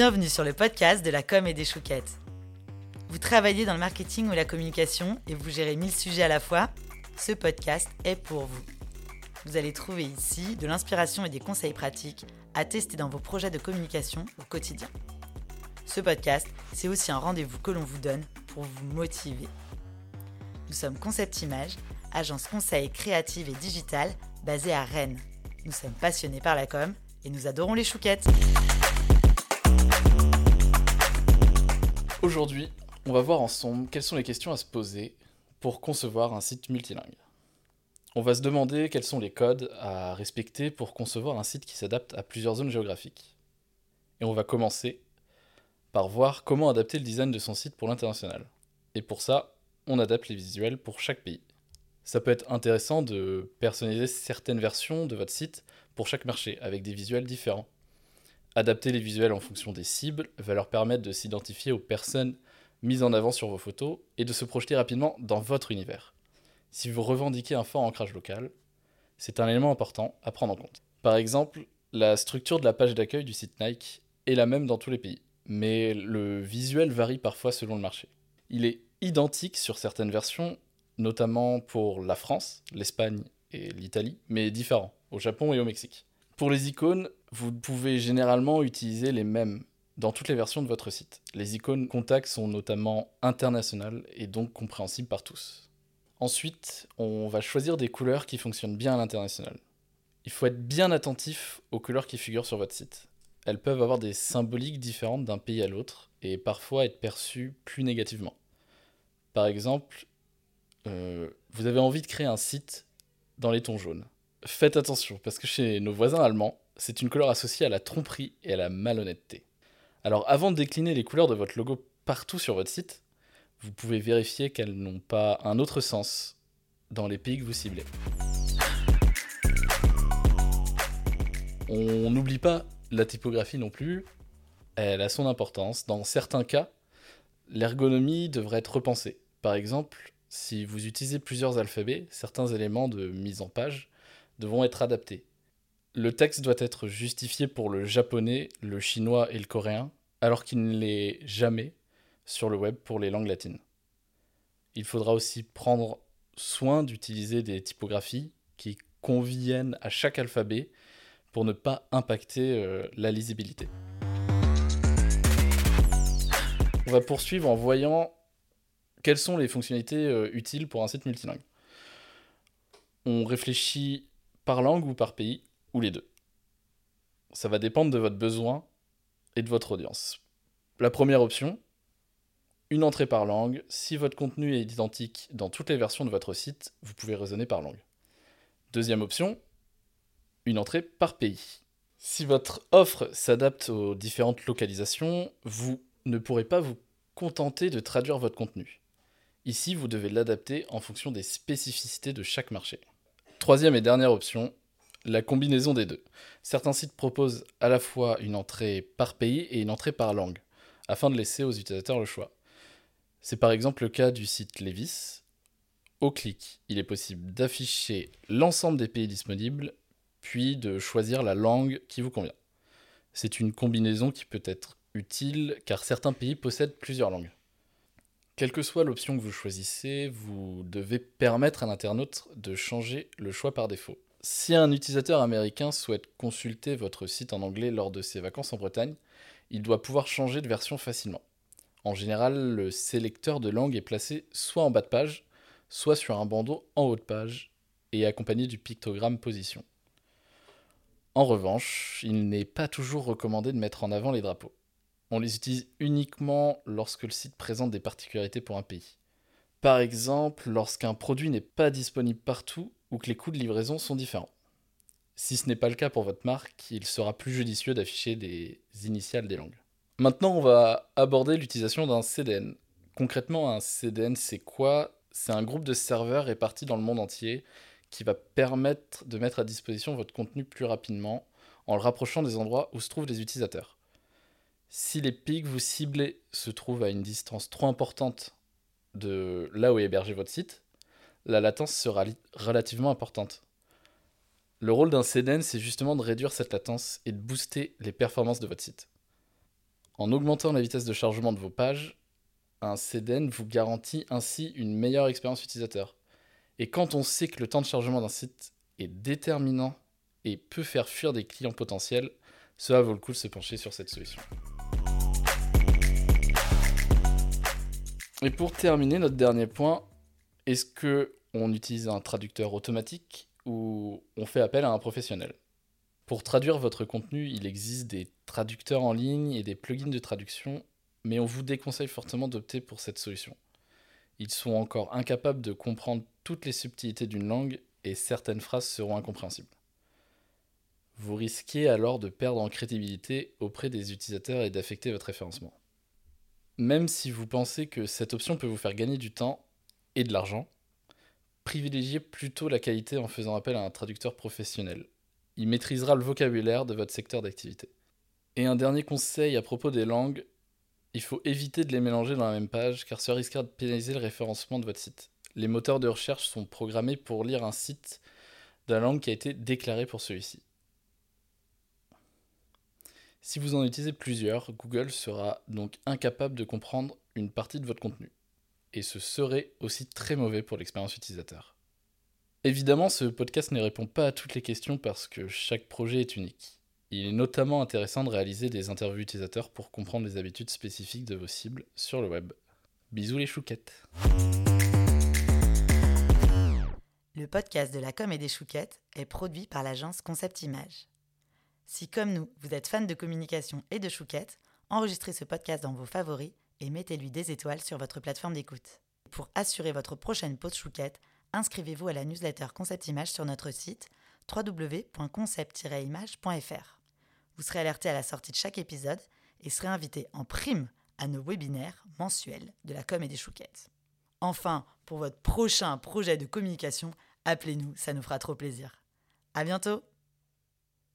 Bienvenue sur le podcast de la com et des chouquettes. Vous travaillez dans le marketing ou la communication et vous gérez mille sujets à la fois Ce podcast est pour vous. Vous allez trouver ici de l'inspiration et des conseils pratiques à tester dans vos projets de communication au quotidien. Ce podcast, c'est aussi un rendez-vous que l'on vous donne pour vous motiver. Nous sommes Concept Image, agence conseil créative et digitale basée à Rennes. Nous sommes passionnés par la com et nous adorons les chouquettes. Aujourd'hui, on va voir ensemble quelles sont les questions à se poser pour concevoir un site multilingue. On va se demander quels sont les codes à respecter pour concevoir un site qui s'adapte à plusieurs zones géographiques. Et on va commencer par voir comment adapter le design de son site pour l'international. Et pour ça, on adapte les visuels pour chaque pays. Ça peut être intéressant de personnaliser certaines versions de votre site pour chaque marché, avec des visuels différents. Adapter les visuels en fonction des cibles va leur permettre de s'identifier aux personnes mises en avant sur vos photos et de se projeter rapidement dans votre univers. Si vous revendiquez un fort ancrage local, c'est un élément important à prendre en compte. Par exemple, la structure de la page d'accueil du site Nike est la même dans tous les pays, mais le visuel varie parfois selon le marché. Il est identique sur certaines versions, notamment pour la France, l'Espagne et l'Italie, mais différent au Japon et au Mexique. Pour les icônes, vous pouvez généralement utiliser les mêmes dans toutes les versions de votre site. Les icônes contact sont notamment internationales et donc compréhensibles par tous. Ensuite, on va choisir des couleurs qui fonctionnent bien à l'international. Il faut être bien attentif aux couleurs qui figurent sur votre site. Elles peuvent avoir des symboliques différentes d'un pays à l'autre et parfois être perçues plus négativement. Par exemple, euh, vous avez envie de créer un site dans les tons jaunes. Faites attention, parce que chez nos voisins allemands, c'est une couleur associée à la tromperie et à la malhonnêteté. Alors avant de décliner les couleurs de votre logo partout sur votre site, vous pouvez vérifier qu'elles n'ont pas un autre sens dans les pays que vous ciblez. On n'oublie pas la typographie non plus, elle a son importance. Dans certains cas, l'ergonomie devrait être repensée. Par exemple, si vous utilisez plusieurs alphabets, certains éléments de mise en page devront être adaptés. Le texte doit être justifié pour le japonais, le chinois et le coréen, alors qu'il ne l'est jamais sur le web pour les langues latines. Il faudra aussi prendre soin d'utiliser des typographies qui conviennent à chaque alphabet pour ne pas impacter euh, la lisibilité. On va poursuivre en voyant quelles sont les fonctionnalités euh, utiles pour un site multilingue. On réfléchit par langue ou par pays, ou les deux. Ça va dépendre de votre besoin et de votre audience. La première option, une entrée par langue. Si votre contenu est identique dans toutes les versions de votre site, vous pouvez raisonner par langue. Deuxième option, une entrée par pays. Si votre offre s'adapte aux différentes localisations, vous ne pourrez pas vous contenter de traduire votre contenu. Ici, vous devez l'adapter en fonction des spécificités de chaque marché. Troisième et dernière option, la combinaison des deux. Certains sites proposent à la fois une entrée par pays et une entrée par langue, afin de laisser aux utilisateurs le choix. C'est par exemple le cas du site Levis. Au clic, il est possible d'afficher l'ensemble des pays disponibles, puis de choisir la langue qui vous convient. C'est une combinaison qui peut être utile car certains pays possèdent plusieurs langues. Quelle que soit l'option que vous choisissez, vous devez permettre à l'internaute de changer le choix par défaut. Si un utilisateur américain souhaite consulter votre site en anglais lors de ses vacances en Bretagne, il doit pouvoir changer de version facilement. En général, le sélecteur de langue est placé soit en bas de page, soit sur un bandeau en haut de page et accompagné du pictogramme position. En revanche, il n'est pas toujours recommandé de mettre en avant les drapeaux. On les utilise uniquement lorsque le site présente des particularités pour un pays. Par exemple, lorsqu'un produit n'est pas disponible partout ou que les coûts de livraison sont différents. Si ce n'est pas le cas pour votre marque, il sera plus judicieux d'afficher des initiales des langues. Maintenant, on va aborder l'utilisation d'un CDN. Concrètement, un CDN, c'est quoi? C'est un groupe de serveurs répartis dans le monde entier qui va permettre de mettre à disposition votre contenu plus rapidement en le rapprochant des endroits où se trouvent les utilisateurs. Si les pics que vous ciblez se trouvent à une distance trop importante de là où est hébergé votre site, la latence sera relativement importante. Le rôle d'un CDN, c'est justement de réduire cette latence et de booster les performances de votre site. En augmentant la vitesse de chargement de vos pages, un CDN vous garantit ainsi une meilleure expérience utilisateur. Et quand on sait que le temps de chargement d'un site est déterminant et peut faire fuir des clients potentiels, cela vaut le coup de se pencher sur cette solution. Et pour terminer notre dernier point, est-ce que on utilise un traducteur automatique ou on fait appel à un professionnel? Pour traduire votre contenu, il existe des traducteurs en ligne et des plugins de traduction, mais on vous déconseille fortement d'opter pour cette solution. Ils sont encore incapables de comprendre toutes les subtilités d'une langue et certaines phrases seront incompréhensibles. Vous risquez alors de perdre en crédibilité auprès des utilisateurs et d'affecter votre référencement. Même si vous pensez que cette option peut vous faire gagner du temps et de l'argent, privilégiez plutôt la qualité en faisant appel à un traducteur professionnel. Il maîtrisera le vocabulaire de votre secteur d'activité. Et un dernier conseil à propos des langues, il faut éviter de les mélanger dans la même page car cela risquera de pénaliser le référencement de votre site. Les moteurs de recherche sont programmés pour lire un site de la langue qui a été déclarée pour celui-ci. Si vous en utilisez plusieurs, Google sera donc incapable de comprendre une partie de votre contenu. Et ce serait aussi très mauvais pour l'expérience utilisateur. Évidemment, ce podcast ne répond pas à toutes les questions parce que chaque projet est unique. Il est notamment intéressant de réaliser des interviews utilisateurs pour comprendre les habitudes spécifiques de vos cibles sur le web. Bisous les chouquettes. Le podcast de la com et des chouquettes est produit par l'agence Concept Image. Si comme nous, vous êtes fan de communication et de chouquettes, enregistrez ce podcast dans vos favoris et mettez-lui des étoiles sur votre plateforme d'écoute. Pour assurer votre prochaine pause chouquette, inscrivez-vous à la newsletter Concept Image sur notre site www.concept-image.fr. Vous serez alerté à la sortie de chaque épisode et serez invité en prime à nos webinaires mensuels de la com et des chouquettes. Enfin, pour votre prochain projet de communication, appelez-nous, ça nous fera trop plaisir. À bientôt!